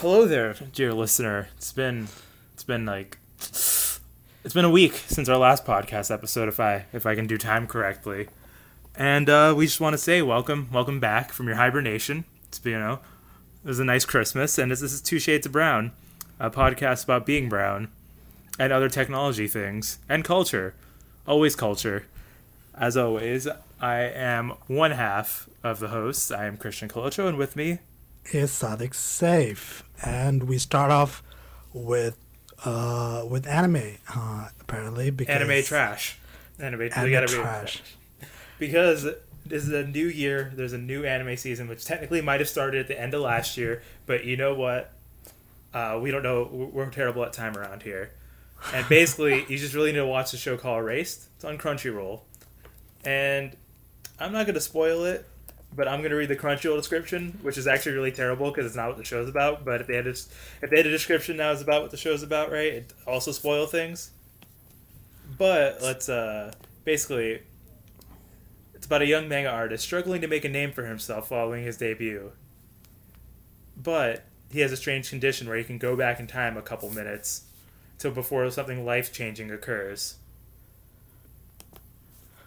Hello there, dear listener. It's been it's been like it's been a week since our last podcast episode if I if I can do time correctly. And uh, we just want to say welcome, welcome back from your hibernation. It's you know, it was a nice Christmas, and this is Two Shades of Brown, a podcast about being brown and other technology things and culture, always culture. As always, I am one half of the hosts. I am Christian Colocho, and with me is Sadik Safe, and we start off with uh with anime uh apparently because anime trash. Anime, anime gotta trash. Be because this is a new year. There's a new anime season, which technically might have started at the end of last year, but you know what? Uh, we don't know. We're terrible at time around here. And basically, you just really need to watch the show called Erased. It's on Crunchyroll, and I'm not gonna spoil it but I'm gonna read the Crunchyroll description, which is actually really terrible because it's not what the show's about. But if they had a, if they had a description now is about what the show's about, right? It also spoil things. But let's uh, basically, it's about a young manga artist struggling to make a name for himself following his debut. But he has a strange condition where he can go back in time a couple minutes to before something life changing occurs.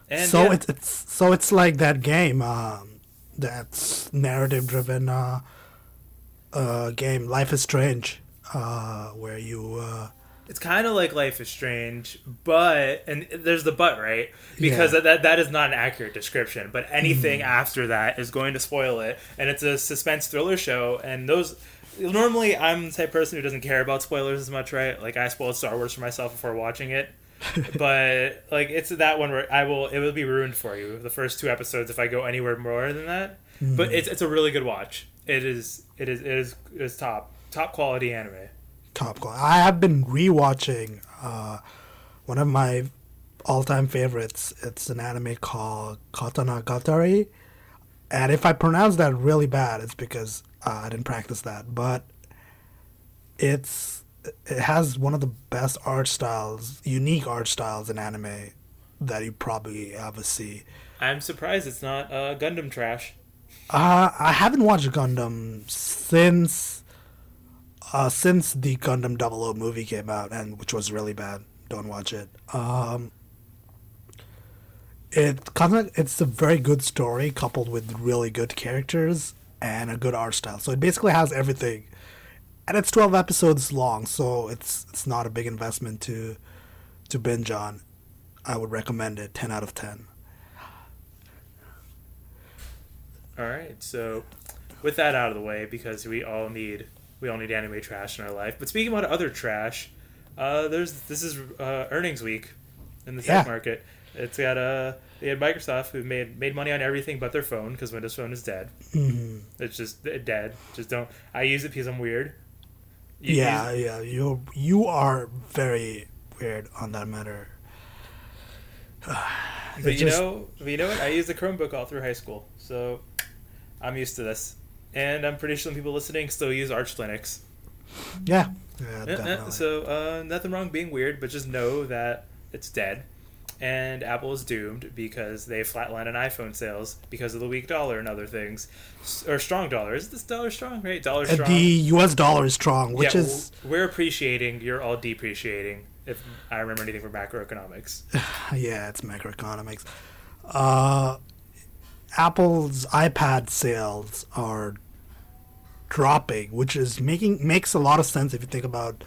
And so yeah. it's, it's so it's like that game. Um, that's narrative driven uh, uh, game, Life is Strange, uh, where you. Uh, it's kind of like Life is Strange, but and there's the but right because yeah. that that is not an accurate description. But anything mm. after that is going to spoil it, and it's a suspense thriller show, and those normally I'm the type of person who doesn't care about spoilers as much, right? Like I spoiled Star Wars for myself before watching it. But like it's that one where I will it will be ruined for you the first two episodes if I go anywhere more than that. Mm. But it's it's a really good watch. It is it is it is it is top top quality anime. Top quality. I have been rewatching uh, one of my all time favorites. It's an anime called Katanagatari, and if I pronounce that really bad, it's because uh, I didn't practice that. But it's it has one of the best art styles, unique art styles in anime that you probably ever see. I'm surprised it's not uh, Gundam trash. Uh, I haven't watched Gundam since uh, since the Gundam 00 movie came out, and which was really bad. Don't watch it. Um, it kind of it's a very good story coupled with really good characters and a good art style. So it basically has everything and it's 12 episodes long, so it's it's not a big investment to to binge on. I would recommend it 10 out of 10. All right. So with that out of the way because we all need we all need anime trash in our life. But speaking about other trash, uh, there's this is uh, earnings week in the tech yeah. market. It's got a uh, they had Microsoft who made made money on everything but their phone because Windows Phone is dead. Mm-hmm. It's just dead. Just don't. I use it because I'm weird. You, yeah, you, yeah. You you are very weird on that matter. but you know, you know what? I used the Chromebook all through high school, so I'm used to this. And I'm pretty sure some people listening still use Arch Linux. Yeah. Yeah, definitely. So uh, nothing wrong being weird, but just know that it's dead and Apple is doomed because they flatlined on iPhone sales because of the weak dollar and other things, or strong dollar. Is this dollar strong? Right, dollar strong. The U.S. dollar is strong, which yeah, is we're appreciating. You're all depreciating. If I remember anything from macroeconomics. yeah, it's macroeconomics. Uh, Apple's iPad sales are dropping, which is making makes a lot of sense if you think about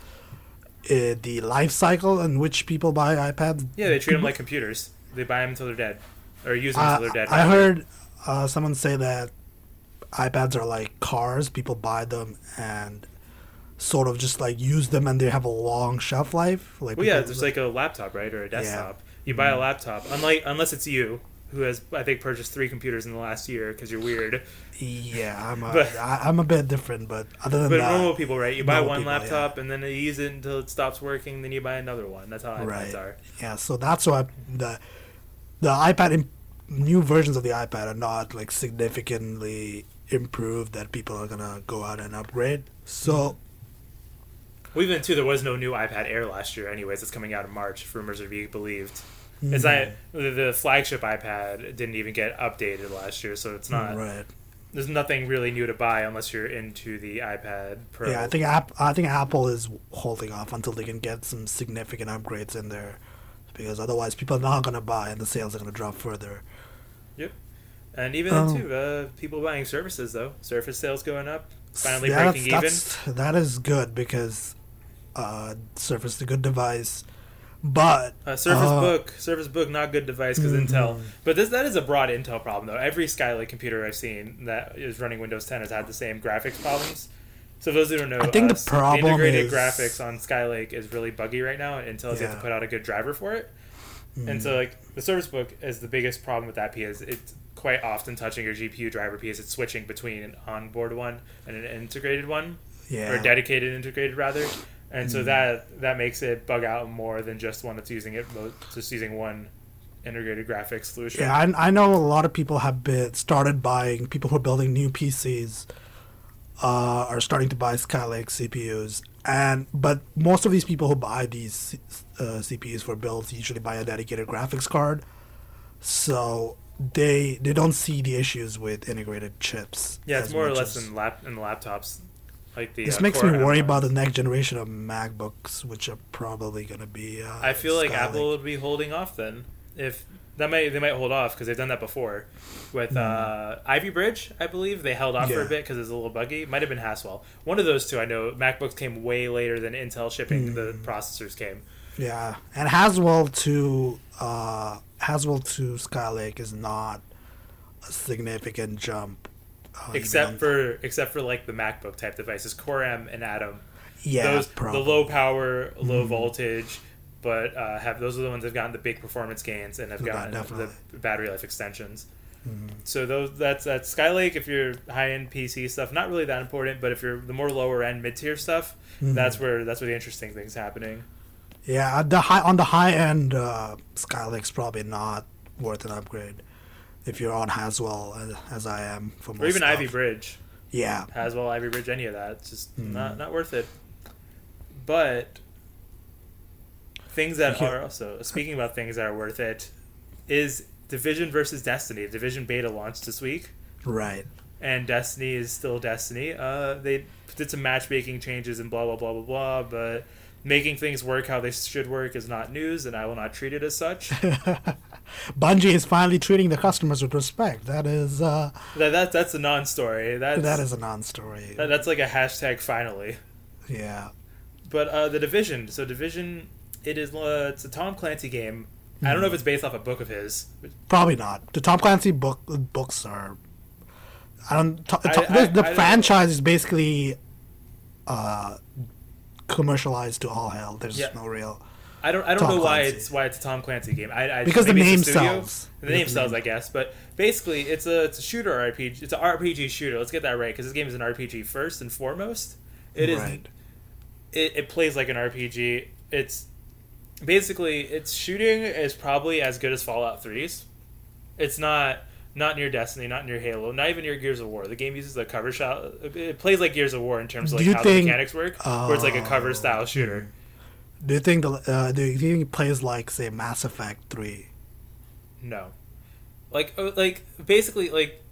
uh, the life cycle in which people buy iPads. Yeah, they treat them like computers. They buy them until they're dead, or use them uh, until they're dead. I heard uh, someone say that iPads are like cars. People buy them and sort of just like use them, and they have a long shelf life. Like, well, yeah, it's like a laptop, right, or a desktop. Yeah. You buy a mm-hmm. laptop, unlike unless it's you, who has I think purchased three computers in the last year because you're weird. Yeah, I'm a, but, I, am a bit different, but other than but that, normal people, right? You buy one people, laptop yeah. and then you use it until it stops working, then you buy another one. That's how iPads right. are. Yeah, so that's why the the iPad new versions of the iPad are not like significantly improved that people are gonna go out and upgrade. So. Well, even too, there was no new iPad Air last year. Anyways, it's coming out in March. Rumors are being believed. Mm-hmm. It's not the flagship iPad didn't even get updated last year, so it's not right. there's nothing really new to buy unless you're into the iPad Pro. Yeah, I think App, I think Apple is holding off until they can get some significant upgrades in there, because otherwise people are not gonna buy and the sales are gonna drop further. Yep. And even Oh. then too, uh, people buying services though. Surface sales going up, finally Yeah, breaking that's, that's, that is good because uh, Surface is a good device, but Uh, Surface Uh, Book, Surface Book, not good device because Mhm. Intel. But this that is a broad Intel problem though. Every Skylake computer I've seen that is running Windows 10 has had the same graphics problems. So those who don't know, I think the problem integrated is- graphics on Skylake is really buggy right now, and Intel has yet to put out a good driver for it. mm, And so like the Surface Book is the biggest problem with that because it's quite often touching your GPU driver because it's switching between an onboard one and an integrated one yeah, or dedicated integrated rather and so Mm. that that makes it bug out more than just one that's using it just using one integrated graphics solution Yeah, I, I know a lot of people have been started buying. People who are building new PCs uh, are starting to buy Skylake CPUs, and but most of these people who buy these uh, CPUs for builds usually buy a dedicated graphics card, so they they don't see the issues with integrated chips. yeah it's more or less in lap in the laptops like the This uh, makes me worry about the next generation of MacBooks, which are probably going to be. Uh, i feel like Skylake. apple would be holding off then if that might they might hold off because they've done that before with uh, Ivy Bridge, I believe they held off for a Hmm. Bit because it's a little buggy. It might have been Haswell. One of those two, I know. MacBooks came way later than Intel shipping. Hmm. The processors came. Yeah, and Haswell to uh, Haswell to Skylake is not a significant jump. Uh, except for except for like the MacBook type devices, Core M and Atom. yeah, those probably. the low power, low Mhm. voltage, but uh, have those are the ones that have gotten the big performance gains and have Yeah, gotten definitely. the battery life extensions. Mhm. So those that's that's Skylake if you're high end PC stuff, not really that important, but if you're the more lower end mid tier stuff, Mhm. that's where that's where the interesting things happening. Yeah, the high on the high end, uh, Skylake's probably not worth an upgrade if you're on Haswell as, as I am for most Or even stuff. Ivy Bridge. Yeah, Haswell, Ivy Bridge, any of that. It's just Mhm. not not worth it. But things that are also speaking about things that are worth it is Division versus Destiny. Division beta launched this week, right. and Destiny is still Destiny. Uh, they did some matchmaking changes and blah blah blah blah blah, but making things work how they should work is not news, and I will not treat it as such. Bungie is finally treating the customers with respect. That is uh, that, that that's a non-story. That's that is a non-story. that- that's like a hashtag finally. yeah. But uh, the division, so division, it is uh, it's a Tom Clancy game. I don't know if it's based off a book of his. Probably not. The Tom Clancy book books are. I don't. To, to- I- the the I don't- franchise is basically, uh, commercialized to all hell. There's Yeah. no real I don't I don't Tom know why Clancy. it's why it's a Tom Clancy game. I, I Because the name sells. The name sells, I guess. But basically, it's a it's a shooter RPG. It's an RPG shooter. Let's get that right because this game is an RPG first and foremost. It is. Right. It, it plays like an RPG. It's basically its shooting is probably as good as Fallout 3's. It's not not near Destiny, not near Halo, not even near Gears of War. The game uses a cover shot. It plays like Gears of War in terms of like how think- the mechanics work, where it's like a cover Oh. style shooter. Hmm. Do you think the uh, do you think it plays like say Mass Effect three? No, like uh, like basically like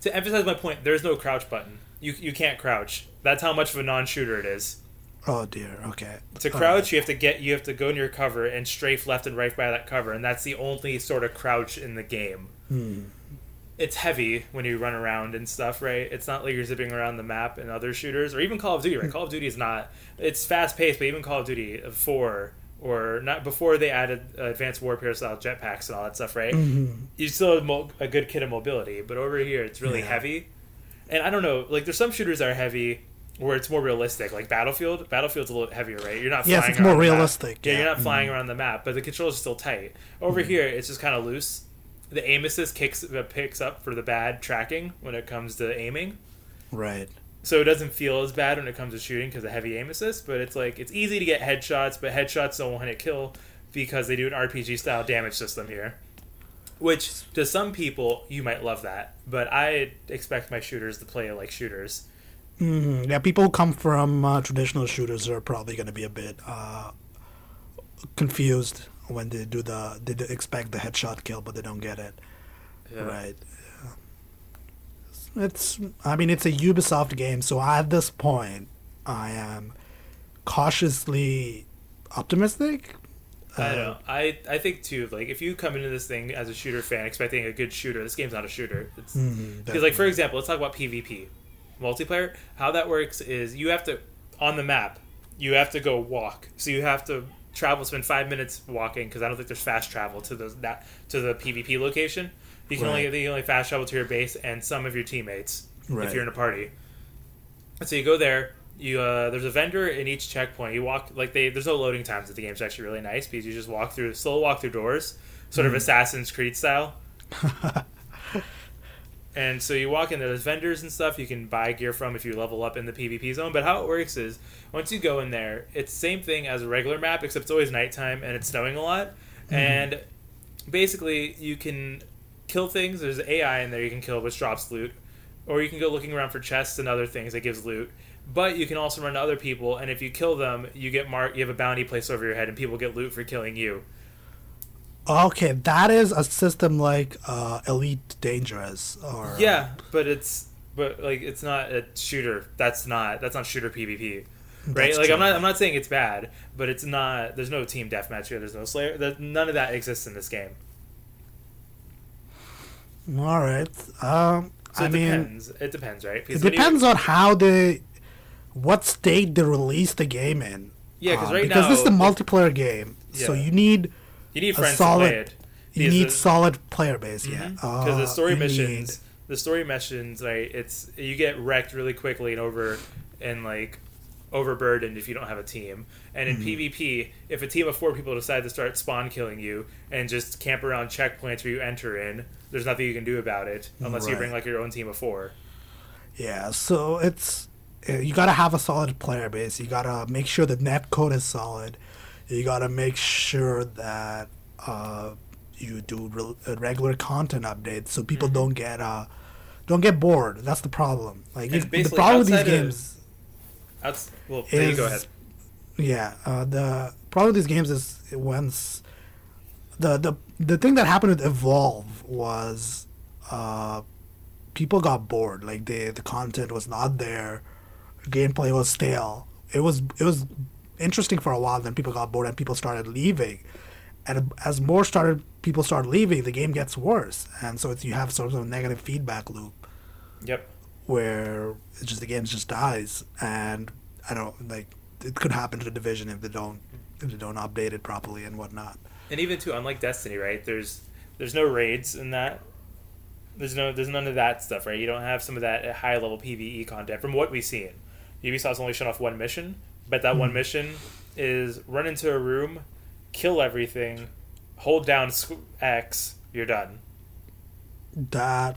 to emphasize my point. There's no crouch button. You you can't crouch. That's how much of a non-shooter it is. Oh dear. Okay. To crouch, you have to get you have to go in your cover and strafe left and right by that cover, and that's the only sort of crouch in the game. Hmm. It's heavy when you run around and stuff, right? It's not like you're zipping around the map in other shooters or even Call of Duty, right? Call of Duty is not. It's fast paced, but even Call of Duty four or not before they added uh, advanced warfare style jetpacks and all that stuff, right? Mhm. you still have mo- a good kit of mobility, but over here it's really Yeah. heavy. And I don't know, like there's some shooters that are heavy where it's more realistic, like Battlefield. Battlefield's a little heavier, right? You're not Yes, flying it's more around the map. realistic, Yeah, yeah. you're not flying Mhm. around the map, but the controls are still tight. Over Mm-hmm. here, it's just kind of loose. The aim assist kicks picks up for the bad tracking when it comes to aiming. Right. So it doesn't feel as bad when it comes to shooting because of heavy aim assist, but it's like it's easy to get headshots, but headshots don't want to kill because they do an RPG style damage system here. Which to some people you might love that, but I expect my shooters to play like shooters. hmm Yeah, people who come from uh, traditional shooters are probably going to be a bit uh, confused when they do the they expect the headshot kill, but they don't get it. Yeah. Right. Yeah. it's. I mean, it's a Ubisoft game, so at this point, I am cautiously optimistic. I Uh, don't know. I I think too. Like if you come into this thing as a shooter fan, expecting a good shooter, this game's not a shooter. It's mhm, because like for example, let's talk about PvP, multiplayer. How that works is you have to on the map, you have to go walk. So you have to travel, spend five minutes walking because I don't think there's fast travel to the that to the PvP location. You can only Right. you can only fast travel to your base and some of your teammates Right. if you're in a party. So you go there. You uh, there's a vendor in each checkpoint. You walk like they there's no loading times. At the game's actually really nice because you just walk through slow walk through doors, sort of Assassin's Creed style. And so you walk in, there's vendors and stuff you can buy gear from if you level up in the PvP zone. But how it works is once you go in there, it's the same thing as a regular map, except it's always nighttime and it's snowing a lot. Mm-hmm. And basically, you can kill things. There's AI in there you can kill, which drops loot. Or you can go looking around for chests and other things that gives loot. But you can also run to other people, and if you kill them, you get mark. You have a bounty placed over your head, and people get loot for killing you. Okay, that is a system like uh, Elite Dangerous or Yeah, but it's but like it's not a shooter. That's not that's not shooter PvP. Right? That's like I'm not I'm not saying it's bad, but it's not there's no team deathmatch here, there's no slayer there, none of that exists in this game. All right. Um, So I it mean, depends. It depends, right? it Because you- depends on how they, what state they release the game in. Yeah, because Um, right because now this is a multiplayer game, so you need you need a friends solid- to play it. you need the- solid player base. Yeah, because the Uh, story you missions the story missions right it's you get wrecked really quickly and over and like overburdened if you don't have a team and Mm-hmm. in pvp if a team of four people decide to start spawn killing you and just camp around checkpoints where you enter in there's nothing you can do about it unless you bring like your own team of four Yeah, so it's uh, you gotta have a solid player base. You gotta make sure the net code is solid. You gotta make sure that uh, you do re- uh, regular content updates so people don't get uh, don't get bored. That's the problem. Like Mm-hmm. If, the problem with these of- games, that's well there you go ahead yeah, uh, the problem with these games is once the the the thing that happened with Evolve was uh, people got bored. Like the the content was not there, gameplay was stale. It was it was interesting for a while. Then people got bored and people started leaving, and as more started people started leaving, the game gets worse. And so it's, you have sort of a negative feedback loop. Yep. Where it's just the game just dies. And I don't like it could happen to the division if they don't if they don't update it properly and whatnot. and even too unlike destiny right there's there's no raids in that. There's no there's none of that stuff right? You don't have some of that high level pve content from what we've seen. Ubisoft's only shown off one mission but that one mission is run into a room kill everything hold down x you're done. That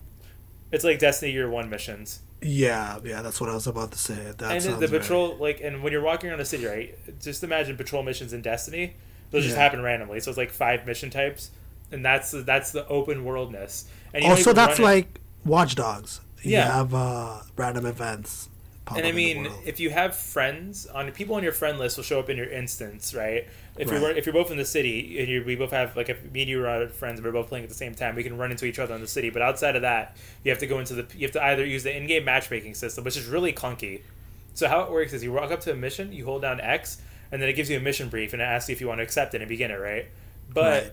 it's like destiny year one missions. Yeah yeah that's what I was about to say. That and the patrol like and when you're walking around the city right just imagine patrol missions in destiny. Those just happen randomly. So it's like five mission types and that's the, that's the open worldness. And you Also, that's like Watch Dogs. You Yeah. have uh, random events. And I up in the mean, if you have friends on people on your friend list will show up in your instance, right? If Right. you're if you're both in the city and you we both have like if me and you are friends and we're both playing at the same time, we can run into each other in the city. But outside of that, you have to go into the you have to either use the in-game matchmaking system, which is really clunky. So how it works is you walk up to a mission, you hold down X, and then it gives you a mission brief and it asks you if you want to accept it and begin it, right? But Right.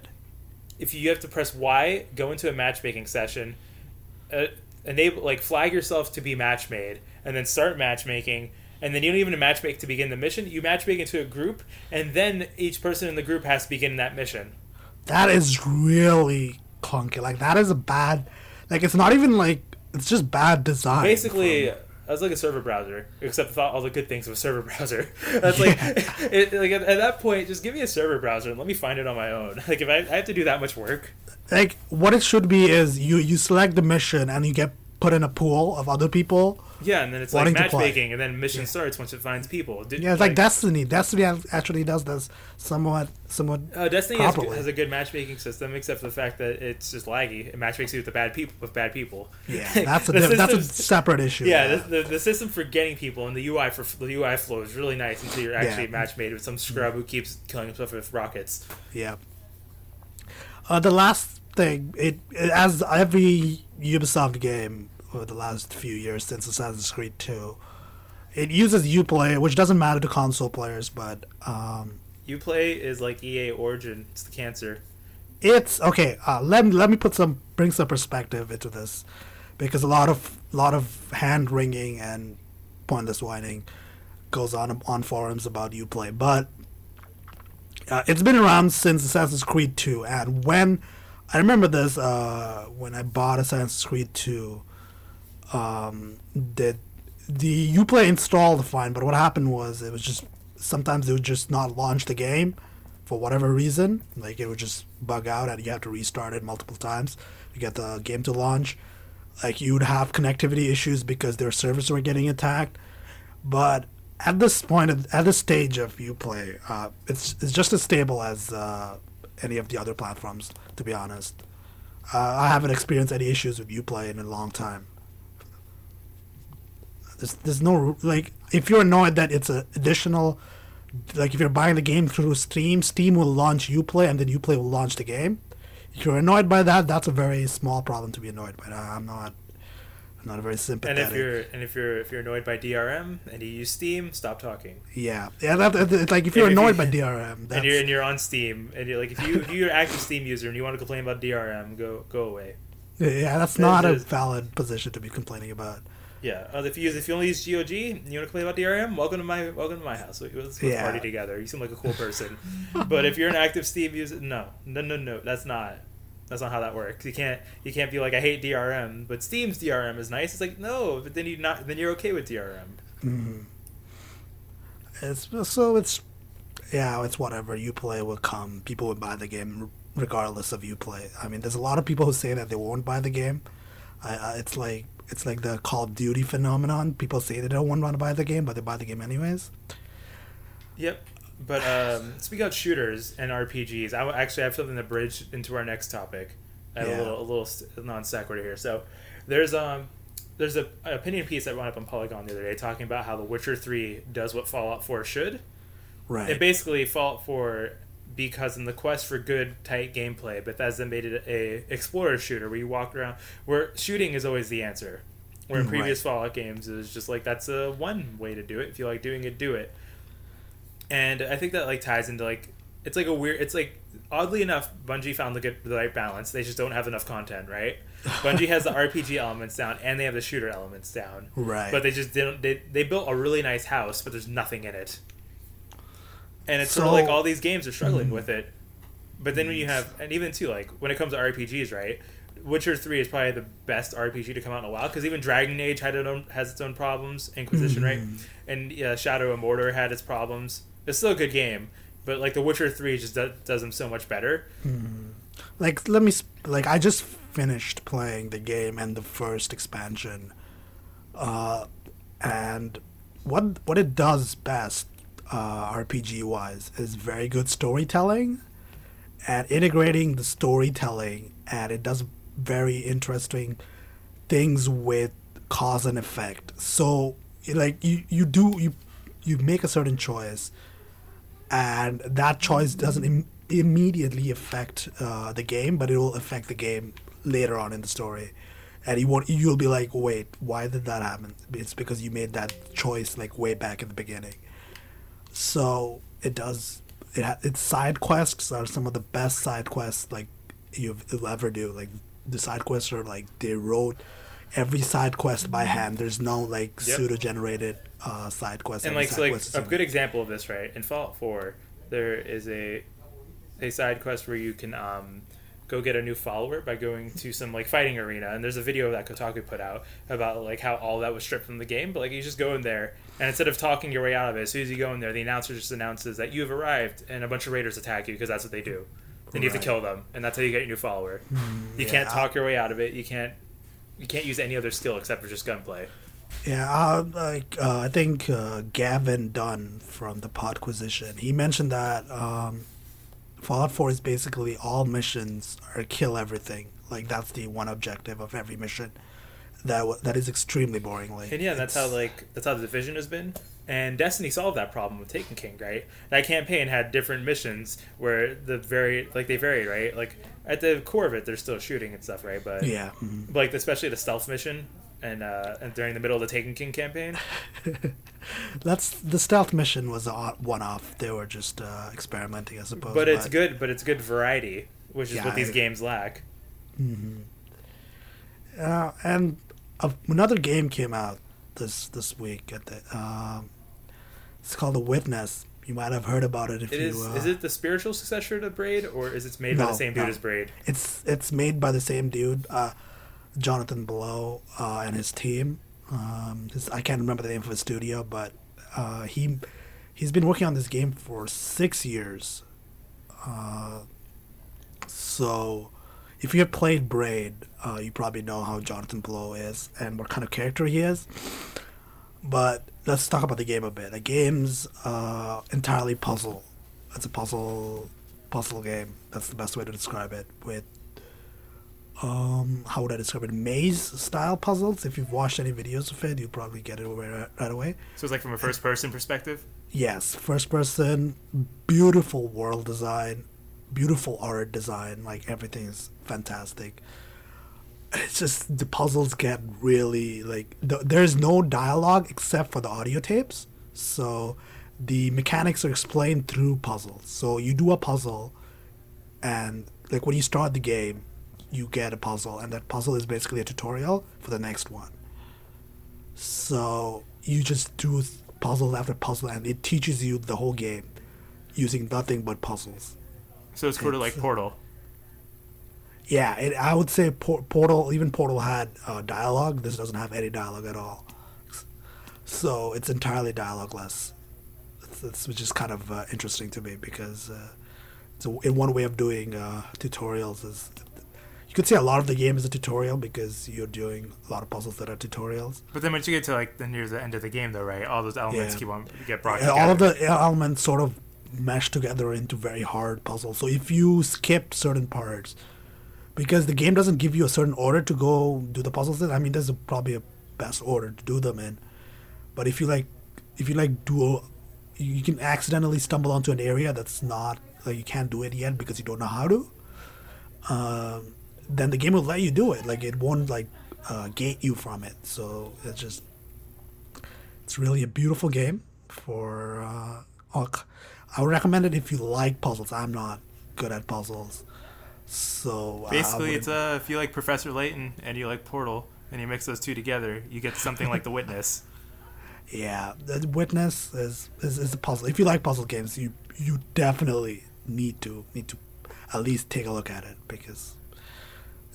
if you have to press Y, go into a matchmaking session, uh, enable like flag yourself to be match made, and then start matchmaking. And then you don't even matchmake to begin the mission. You matchmake into a group, and then each person in the group has to begin that mission. that is really clunky. Like that is a bad. Like it's not even like it's just bad design. Basically, from- I was like a server browser, except without all the good things of a server browser. That's like, it, like at, at that point, just give me a server browser and let me find it on my own. Like if I, I have to do that much work, like what it should be is you you select the mission and you get put in a pool of other people. Yeah, and then it's like Wanting to play. matchmaking, and then mission starts once it finds people. Did- Yeah, it's like Destiny. Destiny actually does this somewhat somewhat. Uh, Destiny has, has a good matchmaking system, except for the fact that it's just laggy. It matchmakes you with the bad people with bad people. Yeah, that's a diff- that's a separate issue. yeah. The, the, the system for getting people and the UI for the UI flow is really nice until you're actually Yeah. match made with some scrub who keeps killing himself with rockets. Yeah. Uh, the last thing, it, it as every Ubisoft game, over the last few years since Assassin's Creed 2. It uses UPlay, which doesn't matter to console players, but um, UPlay is like EA Origin. It's the cancer. it's okay. Uh, let me let me put some bring some perspective into this, because a lot of lot of hand wringing and pointless whining goes on on forums about UPlay, but uh, it's been around since Assassin's Creed 2, and when I remember this, uh, when I bought Assassin's Creed 2, um, the the UPlay installed fine, but what happened was it was just sometimes it would just not launch the game for whatever reason. Like it would just bug out, and you have to restart it multiple times to get the game to launch. Like you would have connectivity issues because their servers were getting attacked. But at this point, at this stage of UPlay, uh, it's it's just as stable as uh, any of the other platforms. To be honest, uh, I haven't experienced any issues with UPlay in a long time. There's there's no like if you're annoyed that it's an additional, like if you're buying the game through Steam, Steam will launch UPlay and then UPlay will launch the game. If you're annoyed by that, that's a very small problem to be annoyed by. I'm not. I'm not a very sympathetic. And if you're and if you're if you're annoyed by DRM and you use Steam, stop talking. Yeah, yeah. That, it's like if you're if annoyed you- by DRM, and you're and you're on Steam and you're like if you if you're an active Steam user and you want to complain about DRM, go go away. yeah, that's not a valid position to be complaining about. Yeah. Uh, if you use if you only use GOG and you want to complain about DRM, welcome to my welcome to my house. Let's, Yeah. party together. You seem like a cool person. but if you're an active Steam user, no, no, no, no. That's not. That's not how that works. You can't you can't be like I hate DRM, but Steam's DRM is nice. It's like no, but then you not then you're okay with DRM. hmm It's so it's yeah, it's whatever. UPlay will come. People will buy the game regardless of UPlay. I mean, there's a lot of people who say that they won't buy the game. I, it's like it's like the Call of Duty phenomenon. People say they don't want to buy the game, but they buy the game anyways. Yep. But um, speaking of shooters and RPGs, I actually have something to bridge into our next topic. I have Yeah. a little a little non sequitur here. So there's um there's a an opinion piece that went up on Polygon the other day talking about how The Witcher Three does what Fallout Four should. Right. It basically Fallout Four because in the quest for good tight gameplay, Bethesda made it a explorer shooter where you walk around where shooting is always the answer. Where in Mm, previous right. Fallout games it was just like that's a one way to do it. If you like doing it, do it. And I think that like ties into like it's like a weird it's like oddly enough Bungie found the good the right balance. They just don't have enough content, right? Bungie has the RPG elements down and they have the shooter elements down. Right. But they just didn't they, they built a really nice house, but there's nothing in it. And it's sort of like all these games are struggling Mhm. with it. But then when you have and even too like when it comes to RPGs, right? Witcher Three is probably the best RPG to come out in a while because even Dragon Age had it own, has its own problems, Inquisition, right? Mhm. And uh, Shadow of Mordor had its problems. It's still a good game, but like The Witcher Three just does, does them so much better. Mhm. Like let me like I just finished playing the game and the first expansion, uh, and what what it does best, uh, RPG wise, is very good storytelling, and integrating the storytelling, and it does very interesting things with cause and effect. So like you you do you you make a certain choice and that choice doesn't Im- immediately affect uh, the game, but it will affect the game later on in the story. And you won't, you'll be like, wait, why did that happen? It's because you made that choice like way back in the beginning. So it does. It ha- its side quests are some of the best side quests like you've you'll ever do. Like the side quests are like they wrote every side quest by hand. There's no like Yep. pseudo generated uh, side quests. and like so like a good example of this right in fallout 4 there is a a side quest where you can um go get a new follower by going to some like fighting arena. And there's a video that kotaku put out about like how all that was stripped from the game. But like you just go in there and instead of talking your way out of it as soon as you go in there the announcer just announces that you have arrived and a bunch of raiders attack you because that's what they do. Then you have to kill them and that's how you get your new follower. You can't talk your way out of it. You can't you can't use any other skill except for just gunplay. Yeah, uh, like uh, I think uh, Gavin Dunne from the Podquisition, he mentioned that um, Fallout 4 is basically all missions are kill everything. Like that's the one objective of every mission. That w- that is extremely boring. Like And yeah, that's how like that's how the division has been. And Destiny solved that problem with Taken King, right? That campaign had different missions where the very like they varied, right? Like at the core of it, they're still shooting and stuff, right? But yeah. mhm. like especially the stealth mission and uh, and during the middle of the Taken King campaign. That's the stealth mission was a one-off. They were just uh, experimenting, I suppose. But it's good. But it's good variety, which is Yeah, what these I- games lack. Uh, and uh, another game came out this this week. At the, um, it's called The Witness. You might have heard about it if It you. is. uh, is it the spiritual successor to Braid, or is it made by the same dude no. as Braid? It's it's made by the same dude, uh, Jonathan Blow, uh, and his team. Um, his, I can't remember the name of his studio, but uh, he he's been working on this game for six years. Uh, so, if you have played Braid, uh, you probably know how Jonathan Blow is and what kind of character he is. But let's talk about the game a bit. The game's uh, entirely puzzle. It's a puzzle puzzle game. That's the best way to describe it. With um, how would I describe it? Maze style puzzles. If you've watched any videos of it, you'll probably get it away right away. So it's like from a first person perspective. Yes, first person, beautiful world design, beautiful art design. Like everything is fantastic. It's just the puzzles get really like th- there's no dialogue except for the audio tapes. So the mechanics are explained through puzzles. So you do a puzzle, and like when you start the game, you get a puzzle, and that puzzle is basically a tutorial for the next one. So you just do puzzle after puzzle, and it teaches you the whole game using nothing but puzzles. So it's sort of like Portal. Yeah, it, I would say Por- Portal, even Portal had uh, dialogue. This doesn't have any dialogue at all. So it's entirely dialogueless. It's, is kind of uh, interesting to me because uh, it's a, in one way of doing uh, tutorials is could say a lot of the game is a tutorial because you're doing a lot of puzzles that are tutorials. But then once you get to like the near the end of the game, though, right? All those elements Yeah. keep on get brought Yeah, all of the elements sort of mesh together into very hard puzzles. So if you skip certain parts, because the game doesn't give you a certain order to go do the puzzles in, I mean, there's a, probably a best order to do them in. But if you like, if you like do, you can accidentally stumble onto an area that's not like you can't do it yet because you don't know how to. Um, then the game will let you do it. Like it won't like uh, gate you from it. So it's just it's really a beautiful game for. Uh, I would recommend it if you like puzzles. I'm not good at puzzles, so Basically, it's uh, if you like Professor Layton and you like Portal, and you mix those two together, you get something like The Witness. yeah. The Witness is, is is a puzzle. If you like puzzle games, you you definitely need to need to at least take a look at it because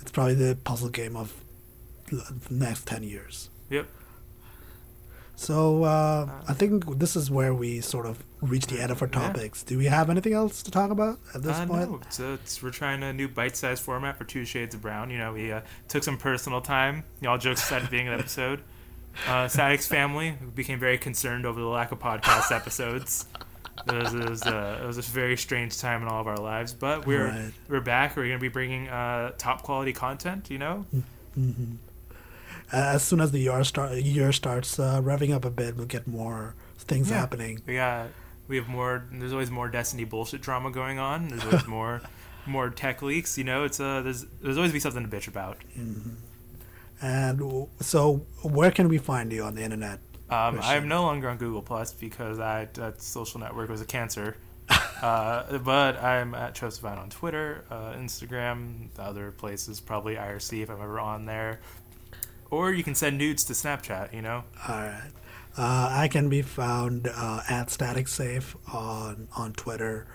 it's probably the puzzle game of the next ten years. Yep. So uh, I think this is where we sort of reach the end of our Yeah. topics. Do we have anything else to talk about at this uh, point? no, it's, uh, it's, we're trying a new bite-sized format for Two Shades of Brown. You know, we uh, took some personal time. Y'all jokes aside, at the beginning of the episode, uh, Sadek's family became very concerned over the lack of podcast episodes. It was, it, was, uh, it was a very strange time in all of our lives, but we're Right. we're back. We're going to be bringing uh, top quality content. You know, hmm As soon as the year start year starts uh, revving up a bit, we'll get more things Yeah. happening. we got we have more. There's always more Destiny bullshit drama going on. There's always more more tech leaks. You know, it's uh, there's there's always be something to bitch about. And w- so, where can we find you on the internet? Um, I'm no longer on Google Plus because I, that social network was a cancer. uh, but I'm at Joseph on Twitter, uh, Instagram, other places, probably IRC if I'm ever on there. Or you can send nudes to Snapchat, you know? All right. Uh, I can be found uh, at Static Safe on on Twitter.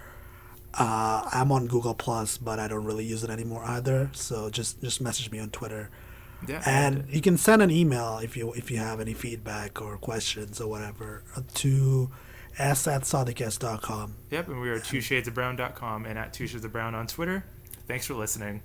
Uh, I'm on Google Plus, but I don't really use it anymore either. So just just message me on Twitter. Yeah. And you can send an email if you if you have any feedback or questions or whatever uh, to s at sodicast.com. Yep, and we are two shadesofbrown.com and at two shades of brown on Twitter. Thanks for listening.